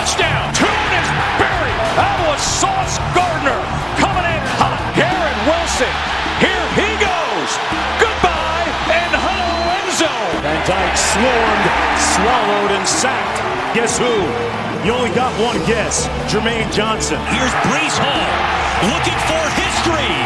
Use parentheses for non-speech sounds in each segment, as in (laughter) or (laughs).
touchdown. Tune is buried. That was Sauce Gardner coming in hot. Garrett Wilson, here he goes. Goodbye and hello Enzo. Van Dyke swarmed, swallowed, and sacked. Guess who? You only got one guess. Jermaine Johnson. Here's Breece Hall looking for history.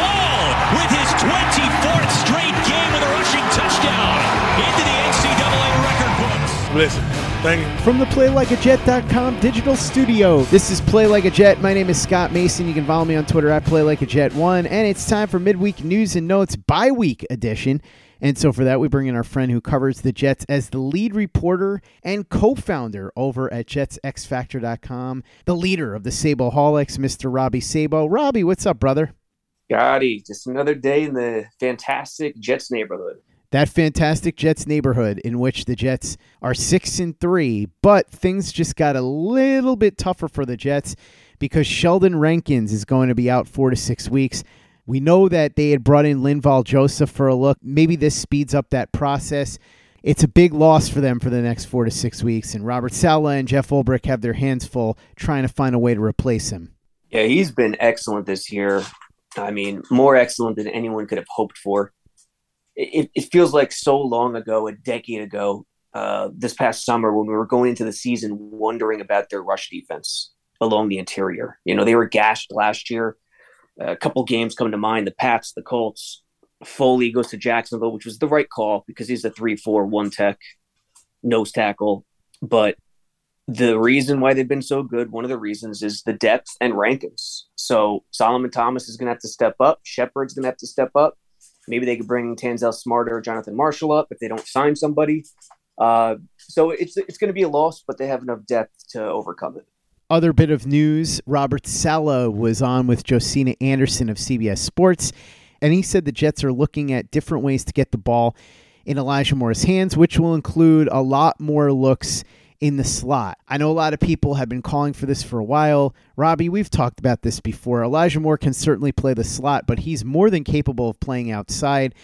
Hall with his 24th straight game with a rushing touchdown into the NCAA record books. Listen, thank you. From the PlayLikeAJet.com digital studio, this is Play Like a Jet. My name is Scott Mason. You can follow me on Twitter at PlayLikeAJet1, and it's time for midweek news and notes bi-week edition. And so for that, we bring in our friend who covers the Jets as the lead reporter and co-founder over at JetsXFactor.com, the leader of the Saboholics, Mr. Robbie Sabo. Robbie, what's up, brother? Gotti, just another day in the fantastic Jets neighborhood. That fantastic Jets neighborhood in which the Jets are six and three, but things just got a little bit tougher for the Jets because Sheldon Rankins is going to be out four to six weeks. We know that they had brought in Linval Joseph for a look. Maybe this speeds up that process. It's a big loss for them for the next four to six weeks, and Robert Saleh and Jeff Ulbrich have their hands full trying to find a way to replace him. Yeah, he's been excellent this year. I mean, more excellent than anyone could have hoped for. It, it feels like so long ago, a decade ago, uh, this past summer when we were going into the season wondering about their rush defense along the interior. You know, they were gashed last year. A couple games come to mind the Pats, the Colts. Foley goes to Jacksonville, which was the right call because he's a 3 4 1 tech nose tackle. But the reason why they've been so good, one of the reasons is the depth and Rankins. So Solomon Thomas is going to have to step up. Shepherd's going to have to step up. Maybe they could bring Tanzel Smarter or Jonathan Marshall up if they don't sign somebody. Uh, so it's it's going to be a loss, but they have enough depth to overcome it. Other bit of news Robert Saleh was on with Josina Anderson of CBS Sports, and he said the Jets are looking at different ways to get the ball in Elijah Moore's hands, which will include a lot more looks in the slot. I know a lot of people have been calling for this for a while. Robbie, we've talked about this before. Elijah Moore can certainly play the slot, but he's more than capable of playing outside.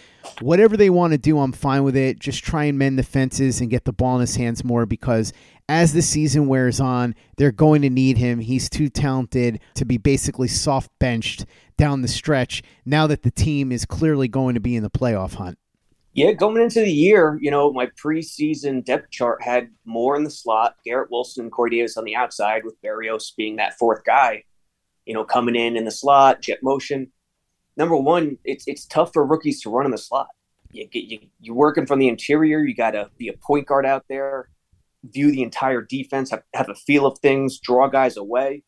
Whatever they want to do, I'm fine with it. Just try and mend the fences and get the ball in his hands more because as the season wears on, they're going to need him. He's too talented to be basically soft benched down the stretch now that the team is clearly going to be in the playoff hunt. Yeah, going into the year, you know, my preseason depth chart had more in the slot, Garrett Wilson and Corey Davis on the outside, with Berrios being that fourth guy, you know, coming in in the slot, jet motion. Number one, it's it's tough for rookies to run in the slot. You get you you're working from the interior. You got to be a point guard out there, view the entire defense, have, have a feel of things, draw guys away.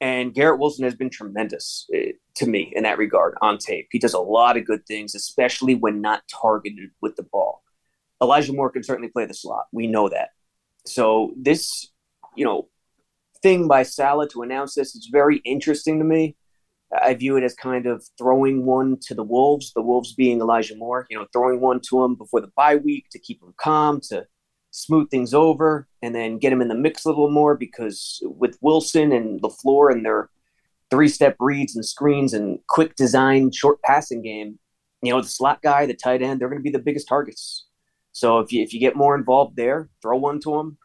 And Garrett Wilson has been tremendous uh, to me in that regard on tape. He does a lot of good things, especially when not targeted with the ball. Elijah Moore can certainly play the slot. We know that. So this, you know, thing by Saleh to announce this is very interesting to me. I view it as kind of throwing one to the Wolves, the Wolves being Elijah Moore, you know, throwing one to him before the bye week to keep him calm, to smooth things over and then get him in the mix a little more because with Wilson and LaFleur and their three step reads and screens and quick design, short passing game, you know, the slot guy, the tight end, they're going to be the biggest targets. So if you if you get more involved there, throw one to them,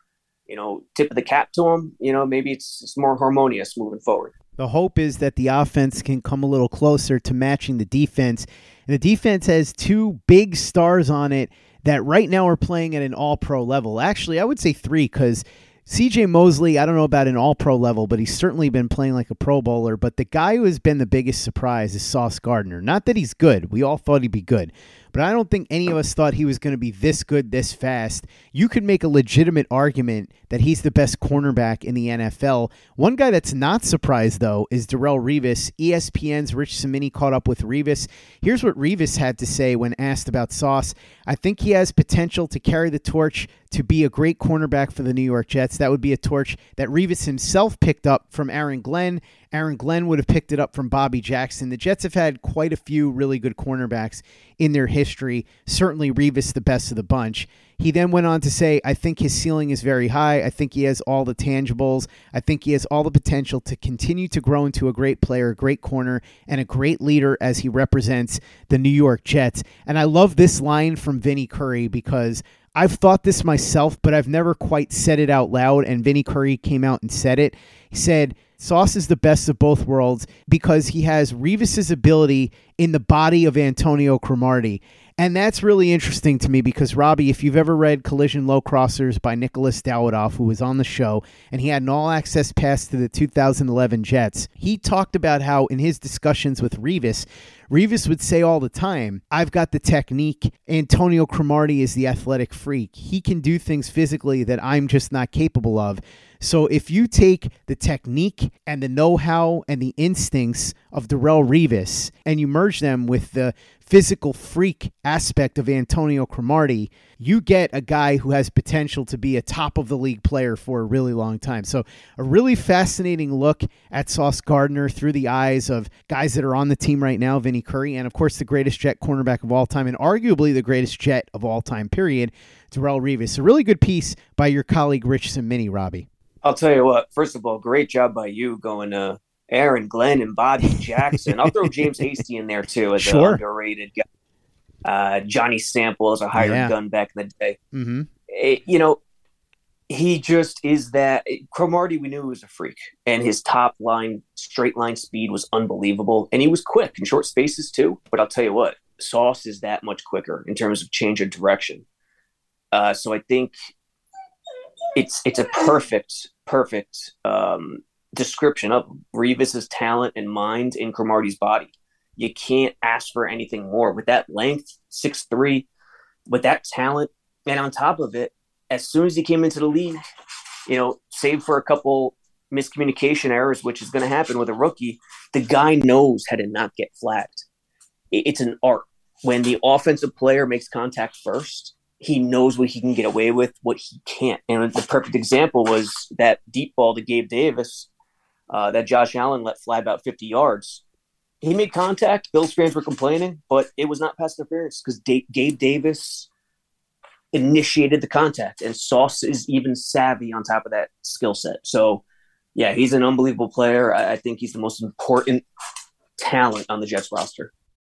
you know, tip of the cap to them, you know, maybe it's, it's more harmonious moving forward. The hope is that the offense can come a little closer to matching the defense. And the defense has two big stars on it that right now are playing at an all pro level. Actually, I would say three because CJ Mosley, I don't know about an all pro level, but he's certainly been playing like a pro bowler. But the guy who has been the biggest surprise is Sauce Gardner. Not that he's good, we all thought he'd be good, but I don't think any of us thought he was going to be this good this fast. You could make a legitimate argument that he's the best cornerback in the NFL. One guy that's not surprised, though, is Darrelle Revis. ESPN's Rich Cimini caught up with Revis. Here's what Revis had to say when asked about Sauce. I think he has potential to carry the torch to be a great cornerback for the New York Jets. That would be a torch that Revis himself picked up from Aaron Glenn. Aaron Glenn would have picked it up from Bobby Jackson. The Jets have had quite a few really good cornerbacks in their history. Certainly, Revis, the best of the bunch. He then went on to say, I think his ceiling is very high. I think he has all the tangibles. I think he has all the potential to continue to grow into a great player, a great corner, and a great leader as he represents the New York Jets. And I love this line from Vinny Curry because I've thought this myself, but I've never quite said it out loud. And Vinny Curry came out and said it. He said, Sauce is the best of both worlds because he has Revis's ability in the body of Antonio Cromartie. And that's really interesting to me because, Robbie, if you've ever read Collision Low Crossers by Nicholas Dawidoff, who was on the show, and he had an all access pass to the 2011 Jets, he talked about how in his discussions with Revis, Revis would say all the time, I've got the technique. Antonio Cromartie is the athletic freak. He can do things physically that I'm just not capable of. So if you take the technique and the know-how and the instincts of Darrelle Revis and you merge them with the physical freak aspect of Antonio Cromartie, you get a guy who has potential to be a top of the league player for a really long time. So, a really fascinating look at Sauce Gardner through the eyes of guys that are on the team right now, Vinny Curry, and of course, the greatest Jet cornerback of all time, and arguably the greatest Jet of all time, period, Darrelle Revis. A really good piece by your colleague, Rich Cimini, Robbie. I'll tell you what. First of all, great job by you going to Aaron Glenn and Bobby Jackson. I'll throw James Hasty in there too as Sure. an underrated guy. Uh, Johnny Sample as a hired Yeah. gun back in the day. Mm-hmm. It- you know, he just is that. Cromartie, we knew he was a freak, and his top line, straight line speed was unbelievable, and he was quick in short spaces too. But I'll tell you what, Sauce is that much quicker in terms of change of direction. Uh, so I think it's it's a perfect perfect um, description of Revis's talent and mind in Cromartie's body. You can't ask for anything more with that length, six three, with that talent, and on top of it, as soon as he came into the league, you know, save for a couple miscommunication errors, which is going to happen with a rookie, the guy knows how to not get flagged. It's an art. When the offensive player makes contact first, he knows what he can get away with, what he can't. And the perfect example was that deep ball to Gabe Davis uh, that Josh Allen let fly about 50 yards. He made contact. Bills fans were complaining, but it was not pass interference because da- Gabe Davis initiated the contact, and Sauce is even savvy on top of that skill set. So, yeah, he's an unbelievable player. I, I think he's the most important talent on the Jets roster.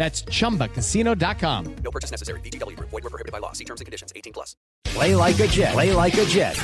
That's chumbacasino.com. No purchase necessary. VGW Group. Void were prohibited by law. See terms and conditions. 18 plus. Play like a Jet. Play like a Jet.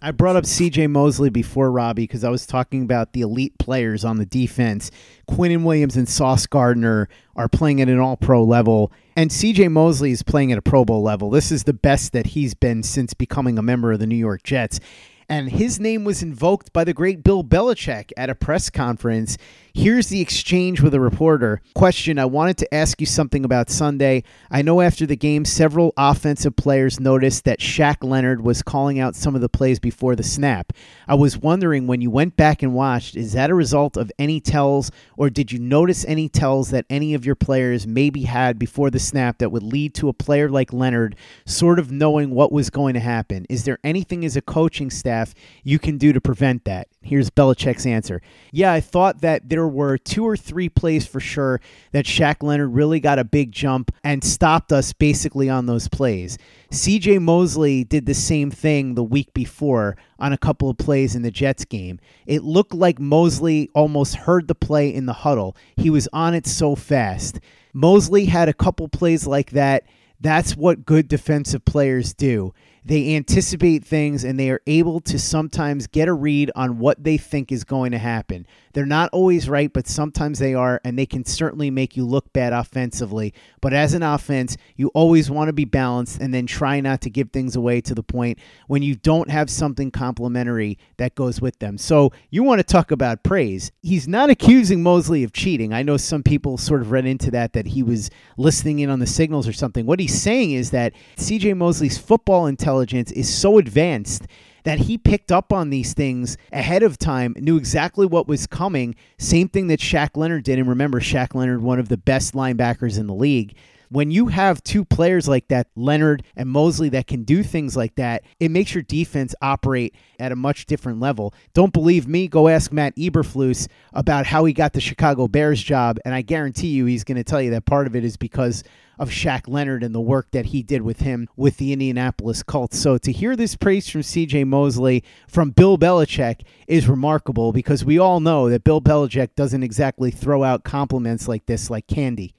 I brought up CJ Mosley before Robbie because I was talking about the elite players on the defense. Quinnen Williams and Sauce Gardner are playing at an all pro level, and CJ Mosley is playing at a Pro Bowl level. This is the best that he's been since becoming a member of the New York Jets and his name was invoked by the great Bill Belichick at a press conference. Here's the exchange with a reporter. Question I wanted to ask you something about Sunday. I know after the game, several offensive players noticed that Shaq Leonard was calling out some of the plays before the snap. I was wondering when you went back and watched, is that a result of any tells, or did you notice any tells that any of your players maybe had before the snap that would lead to a player like Leonard sort of knowing what was going to happen? Is there anything as a coaching staff you can do to prevent that? Here's Belichick's answer. Yeah, I thought that there were two or three plays for sure that Shaq Leonard really got a big jump and stopped us basically on those plays. CJ Mosley did the same thing the week before on a couple of plays in the Jets game. It looked like Mosley almost heard the play in the huddle. He was on it so fast. Mosley had a couple plays like that. That's what good defensive players do. They anticipate things and they are able to sometimes get a read on what they think is going to happen. They're not always right, but sometimes they are, and they can certainly make you look bad offensively. But as an offense, you always want to be balanced and then try not to give things away to the point when you don't have something complementary that goes with them. So you want to talk about praise. He's not accusing Mosley of cheating. I know some people sort of read into that, that he was listening in on the signals or something. What he's saying is that CJ Mosley's football intelligence is so advanced that he picked up on these things ahead of time, knew exactly what was coming. Same thing that Shaq Leonard did. And remember, Shaq Leonard, one of the best linebackers in the league. When you have two players like that, Leonard and Mosley, that can do things like that, it makes your defense operate at a much different level. Don't believe me? Go ask Matt Eberflus about how he got the Chicago Bears job, and I guarantee you he's going to tell you that part of it is because of Shaq Leonard and the work that he did with him with the Indianapolis Colts. So to hear this praise from CJ Mosley from Bill Belichick is remarkable because we all know that Bill Belichick doesn't exactly throw out compliments like this like candy.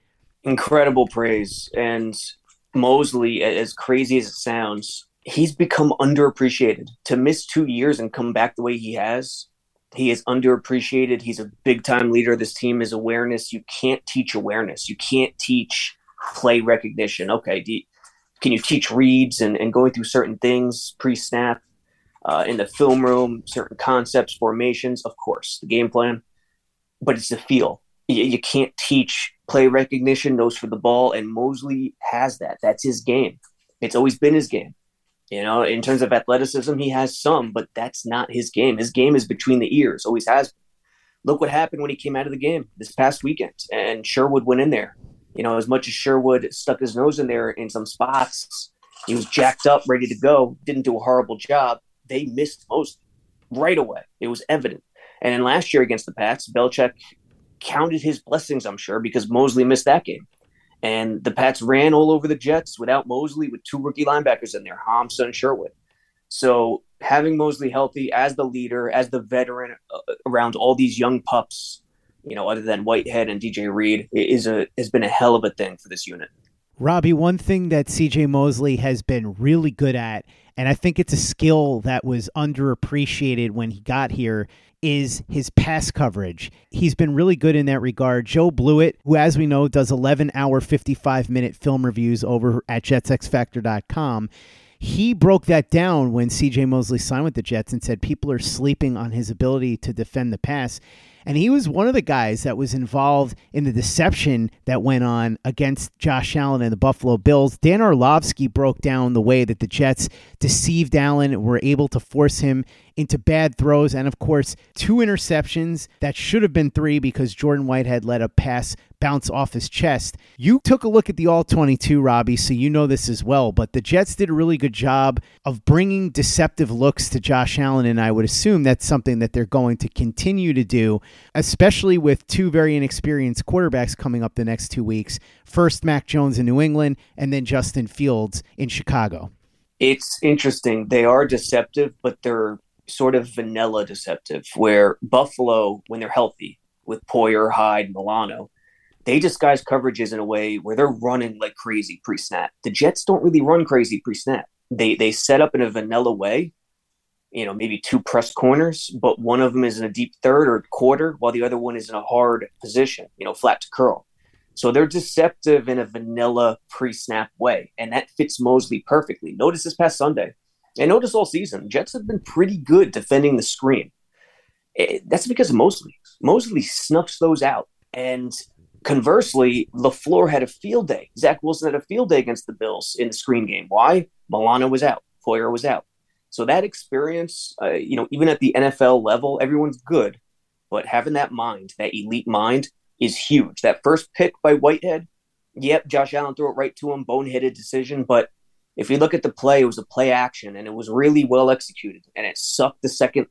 Incredible praise. And Mosley, as crazy as it sounds, he's become underappreciated. To miss two years and come back the way he has, he is underappreciated. He's a big time leader of this team. His awareness, you can't teach awareness. You can't teach play recognition. Okay, you, can you teach reads and, and going through certain things pre snap uh, in the film room, certain concepts, formations? Of course, the game plan, but it's the feel. You, you can't teach play recognition, nose for the ball, and Mosley has that. That's his game. It's always been his game. You know, in terms of athleticism, he has some, but that's not his game. His game is between the ears, always has been. Look what happened when he came out of the game this past weekend, and Sherwood went in there you know, as much as Sherwood stuck his nose in there in some spots, he was jacked up, ready to go, didn't do a horrible job. They missed most right away. It was evident. And then last year against the Pats, Belichick counted his blessings, I'm sure, because Mosley missed that game. And the Pats ran all over the Jets without Mosley, with two rookie linebackers in there, Hamsah and Sherwood. So having Mosley healthy as the leader, as the veteran uh, around all these young pups, you know, other than Whitehead and DJ Reed, is a has been a hell of a thing for this unit. Robbie, one thing that CJ Mosley has been really good at, and I think it's a skill that was underappreciated when he got here, is his pass coverage. He's been really good in that regard. Joe Blewett, who, as we know, does 11 hour, 55 minute film reviews over at jetsxfactor.com, he broke that down when CJ Mosley signed with the Jets and said people are sleeping on his ability to defend the pass. And he was one of the guys that was involved in the deception that went on against Josh Allen and the Buffalo Bills. Dan Orlovsky broke down the way that the Jets deceived Allen and were able to force him into bad throws, and of course, two interceptions that should have been three because Jordan Whitehead let a pass bounce off his chest. You took a look at the All 22, Robbie, so you know this as well, but the Jets did a really good job of bringing deceptive looks to Josh Allen, and I would assume that's something that they're going to continue to do, especially with two very inexperienced quarterbacks coming up the next two weeks. First, Mac Jones in New England, and then Justin Fields in Chicago. It's interesting. They are deceptive, but they're sort of vanilla deceptive, where Buffalo, when they're healthy with Poyer, Hyde, Milano, they disguise coverages in a way where they're running like crazy pre-snap. The Jets don't really run crazy pre-snap. They they set up in a vanilla way. You know, maybe two press corners, but one of them is in a deep third or quarter, while the other one is in a hard position, you know, flat to curl. So they're deceptive in a vanilla pre-snap way, and that fits Mosley perfectly. Notice this past Sunday, and notice all season, Jets have been pretty good defending the screen. Eh, that's because of Mosley. Mosley snuffs those out, and conversely, LaFleur had a field day. Zach Wilson had a field day against the Bills in the screen game. Why? Milano was out. Poyer was out. So that experience, uh, you know, even at the NFL level, everyone's good, but having that mind, that elite mind, is huge. That first pick by Whitehead, yep, Josh Allen threw it right to him, boneheaded decision. But if you look at the play, it was a play action and it was really well executed and it sucked the second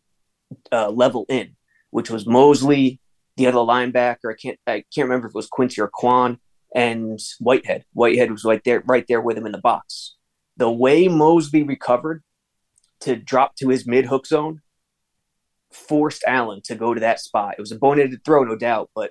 uh, level in, which was Mosley, the other linebacker. I can't I can't remember if it was Quincy or Kwon and Whitehead. Whitehead was right there, right there with him in the box. The way Mosley recovered to drop to his mid hook zone forced Allen to go to that spot. It was a boneheaded throw, no doubt, but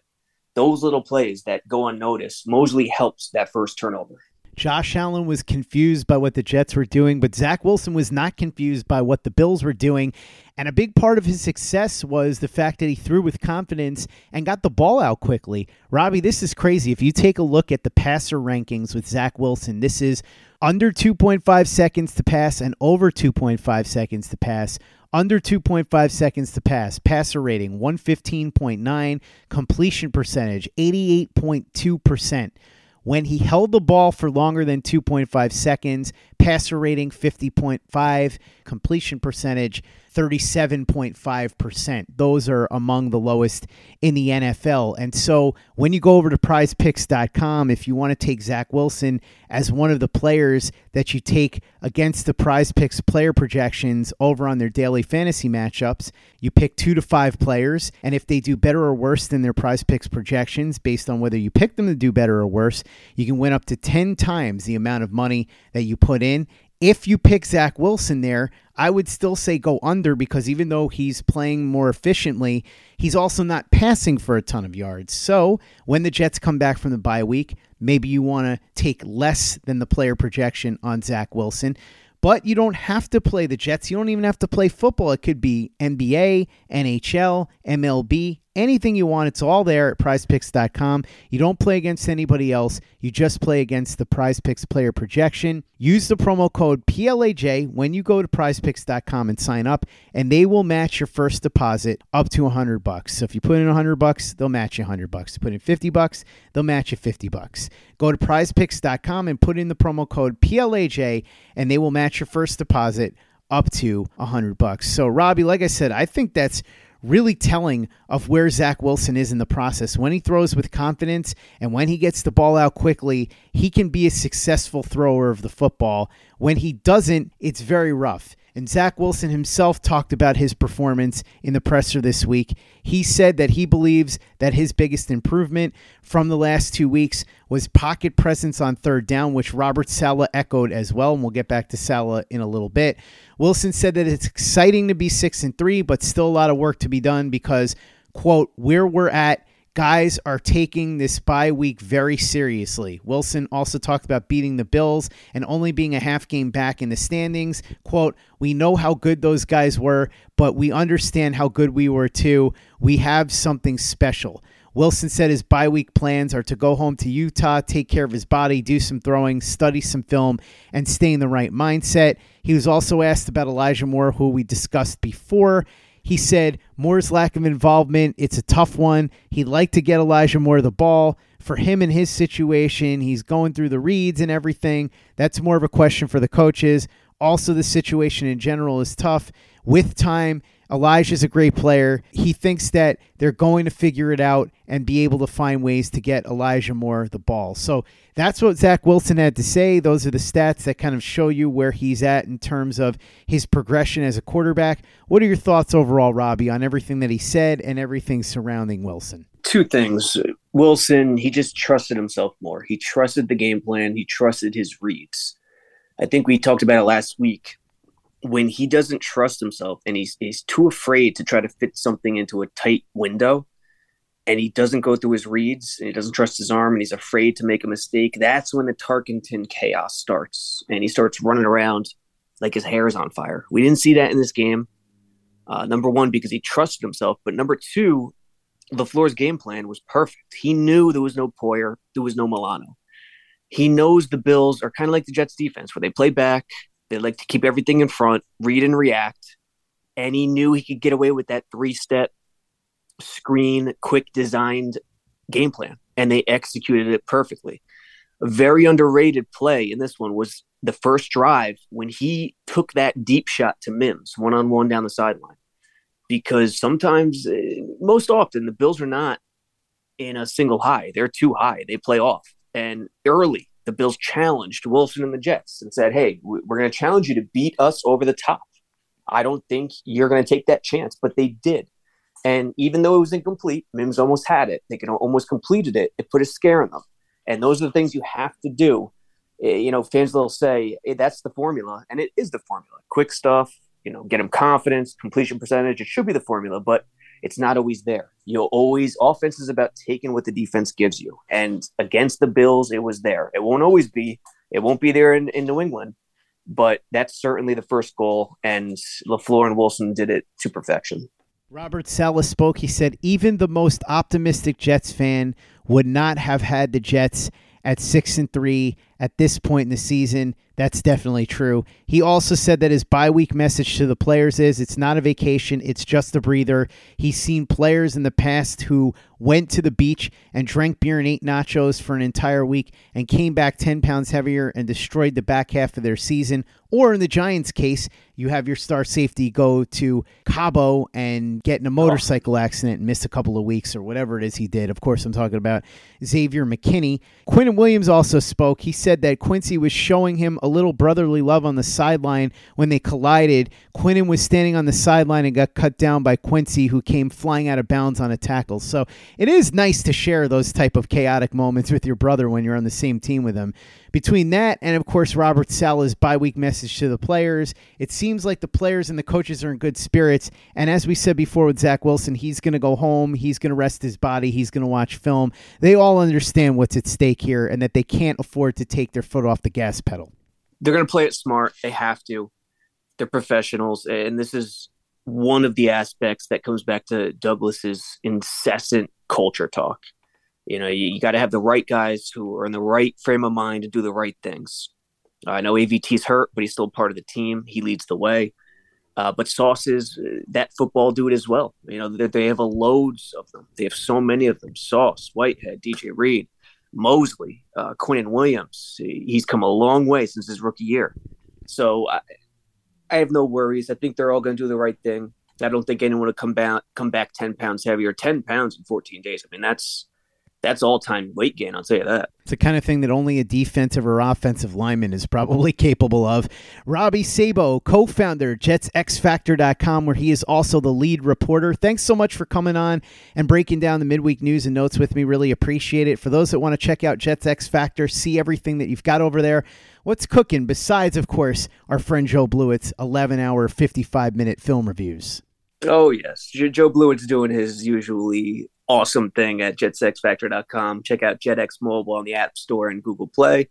those little plays that go unnoticed, Mosley helps that first turnover. Josh Allen was confused by what the Jets were doing, but Zach Wilson was not confused by what the Bills were doing. And a big part of his success was the fact that he threw with confidence and got the ball out quickly. Robbie, this is crazy. If you take a look at the passer rankings with Zach Wilson, this is under 2.5 seconds to pass and over 2.5 seconds to pass under 2.5 seconds to pass, passer rating 115.9, completion percentage 88.2%. When he held the ball for longer than 2.5 seconds, passer rating 50.5, completion percentage 37.5%. Those are among the lowest in the NFL. And so when you go over to prizepicks.com, if you want to take Zach Wilson as one of the players that you take against the prize picks player projections over on their daily fantasy matchups, you pick two to five players. And if they do better or worse than their prize picks projections, based on whether you pick them to do better or worse, you can win up to 10 times the amount of money that you put in. If you pick Zach Wilson there, I would still say go under because even though he's playing more efficiently, he's also not passing for a ton of yards. So when the Jets come back from the bye week, maybe you want to take less than the player projection on Zach Wilson. But you don't have to play the Jets. You don't even have to play football. It could be NBA, NHL, MLB, anything you want. It's all there at prizepicks.com. You don't play against anybody else. You just play against the prizepicks player projection. Use the promo code PLAJ when you go to prizepicks.com and sign up, and they will match your first deposit up to 100 bucks. So if you put in 100 bucks, they'll match you 100 bucks. put in 50 bucks, they'll match you 50 bucks. Go to prizepicks.com and put in the promo code PLAJ, and they will match your first deposit up to 100 bucks. So Robbie, like I said, I think that's really telling of where Zach Wilson is in the process. When he throws with confidence and when he gets the ball out quickly, he can be a successful thrower of the football. When he doesn't, it's very rough. And Zach Wilson himself talked about his performance in the presser this week. He said that he believes that his biggest improvement from the last two weeks was pocket presence on third down, which Robert Saleh echoed as well. And we'll get back to Saleh in a little bit. Wilson said that it's exciting to be six and three, but still a lot of work to be done because, quote, where we're at guys are taking this bye week very seriously. Wilson also talked about beating the Bills and only being a half game back in the standings. Quote, We know how good those guys were, but we understand how good we were too. We have something special. Wilson said his bye week plans are to go home to Utah, take care of his body, do some throwing, study some film, and stay in the right mindset. He was also asked about Elijah Moore, who we discussed before. He said Moore's lack of involvement, it's a tough one. He'd like to get Elijah Moore the ball. For him and his situation, he's going through the reads and everything. That's more of a question for the coaches. Also, the situation in general is tough. With time, Elijah's a great player. He thinks that they're going to figure it out and be able to find ways to get Elijah Moore the ball. So that's what Zach Wilson had to say. Those are the stats that kind of show you where he's at in terms of his progression as a quarterback. What are your thoughts overall, Robbie, on everything that he said and everything surrounding Wilson? Two things. Wilson, he just trusted himself more. He trusted the game plan, he trusted his reads. I think we talked about it last week when he doesn't trust himself and he's he's too afraid to try to fit something into a tight window and he doesn't go through his reads and he doesn't trust his arm and he's afraid to make a mistake that's when the tarkenton chaos starts and he starts running around like his hair is on fire we didn't see that in this game Uh, number one, because he trusted himself, but number two, LaFleur's game plan was perfect. He knew there was no Poyer, there was no Milano. He knows the Bills are kind of like the Jets defense, where they play back, they like to keep everything in front, read and react. And he knew he could get away with that three step screen, quick designed game plan. And they executed it perfectly. A very underrated play in this one was the first drive when he took that deep shot to Mims one on one down the sideline. Because sometimes, uh, most often, the Bills are not in a single high. They're too high. They play off. And early, the Bills challenged Wilson and the Jets and said, Hey, we're going to challenge you to beat us over the top. I don't think you're going to take that chance, but they did. And even though it was incomplete, Mims almost had it. They could almost completed it. It put a scare in them. And those are the things you have to do. Eh, you know, fans will say hey, that's the formula, and it is the formula. Quick stuff, you know, get them confidence, completion percentage. It should be the formula, but it's not always there. You'll always offense is about taking what the defense gives you, and against the Bills, it was there. It won't always be. It won't be there in, in New England, but that's certainly the first goal, and LaFleur and Wilson did it to perfection. Robert Saleh spoke. He said even the most optimistic Jets fan would not have had the Jets at six and three at this point in the season. That's definitely true. He also said that his bye week message to the players is it's not a vacation, it's just a breather. He's seen players in the past who went to the beach and drank beer and ate nachos for an entire week and came back 10 pounds heavier and destroyed the back half of their season. Or in the Giants' case, you have your star safety go to Cabo and get in a motorcycle accident and miss a couple of weeks or whatever it is he did. Of course, I'm talking about Xavier McKinney. Quinn Williams also spoke. He said that Quincy was showing him a little brotherly love on the sideline when they collided. Quinnen was standing on the sideline and got cut down by Quincy, who came flying out of bounds on a tackle. So it is nice to share those type of chaotic moments with your brother when you're on the same team with him. Between that and of course Robert Saleh's bye week message to the players, it seems like the players and the coaches are in good spirits. And as we said before with Zach Wilson, he's going to go home, he's going to rest his body, he's going to watch film. They all understand what's at stake here and that they can't afford to take their foot off the gas pedal. They're going to play it smart. They have to. They're professionals, and this is one of the aspects that comes back to Douglas's incessant culture talk. You know, you, you got to have the right guys who are in the right frame of mind to do the right things. I know AVT's hurt, but he's still part of the team. He leads the way. Uh, but Sauces, uh, that football it as well. You know, they, they have a loads of them. They have so many of them. Sauce, Whitehead, DJ Reed, Mosley, uh, Quinnen Williams. He's come a long way since his rookie year. So I, I have no worries. I think they're all going to do the right thing. I don't think anyone will come back come back ten pounds heavier, ten pounds in fourteen days. I mean, that's that's all time weight gain. I'll tell you that. It's the kind of thing that only a defensive or offensive lineman is probably (laughs) capable of. Robbie Sabo, co founder, JetsXFactor.com, where he is also the lead reporter. Thanks so much for coming on and breaking down the midweek news and notes with me. Really appreciate it. For those that want to check out Jets X Factor, see everything that you've got over there. What's cooking besides, of course, our friend Joe Blewett's 11 hour, 55 minute film reviews? Oh, yes. Joe Blewett's doing his usually awesome thing at jetsxfactor.com. Check out JetX Mobile on the App Store and Google Play,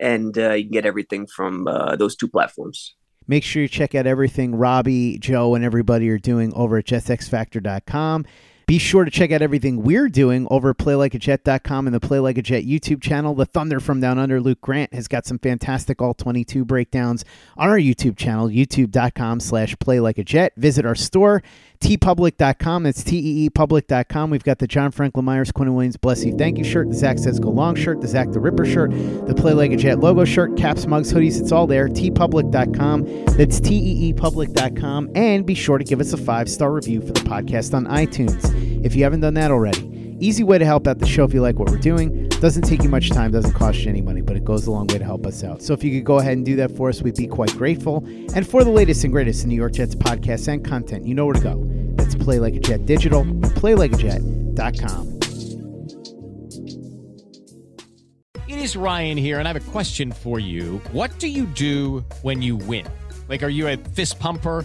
and uh, you can get everything from uh, those two platforms. Make sure you check out everything Robbie, Joe, and everybody are doing over at jetsxfactor.com. Be sure to check out everything we're doing over at playlikeajet.com and the Play Like a Jet YouTube channel. The Thunder from Down Under, Luke Grant, has got some fantastic All 22 breakdowns on our YouTube channel, youtube.com slash playlikeajet. Visit our store, teepublic.com. That's T-E-E public.com. We've got the John Franklin Myers, Quinn Williams, Bless You, Thank You shirt, the Zach Says Long shirt, the Zach the Ripper shirt, the Play Like a Jet logo shirt, caps, mugs, hoodies. It's all there. teepublic.com. That's T-E-E public.com. And be sure to give us a five-star review for the podcast on iTunes if you haven't done that already. Easy way to help out the show if you like what we're doing. Doesn't take you much time, doesn't cost you any money, but it goes a long way to help us out. So if you could go ahead and do that for us, we'd be quite grateful. And for the latest and greatest in New York Jets podcasts and content, you know where to go. That's Play Like a Jet Digital, playlikeajet.com. It is Ryan here, and I have a question for you. What do you do when you win? Like, are you a fist pumper,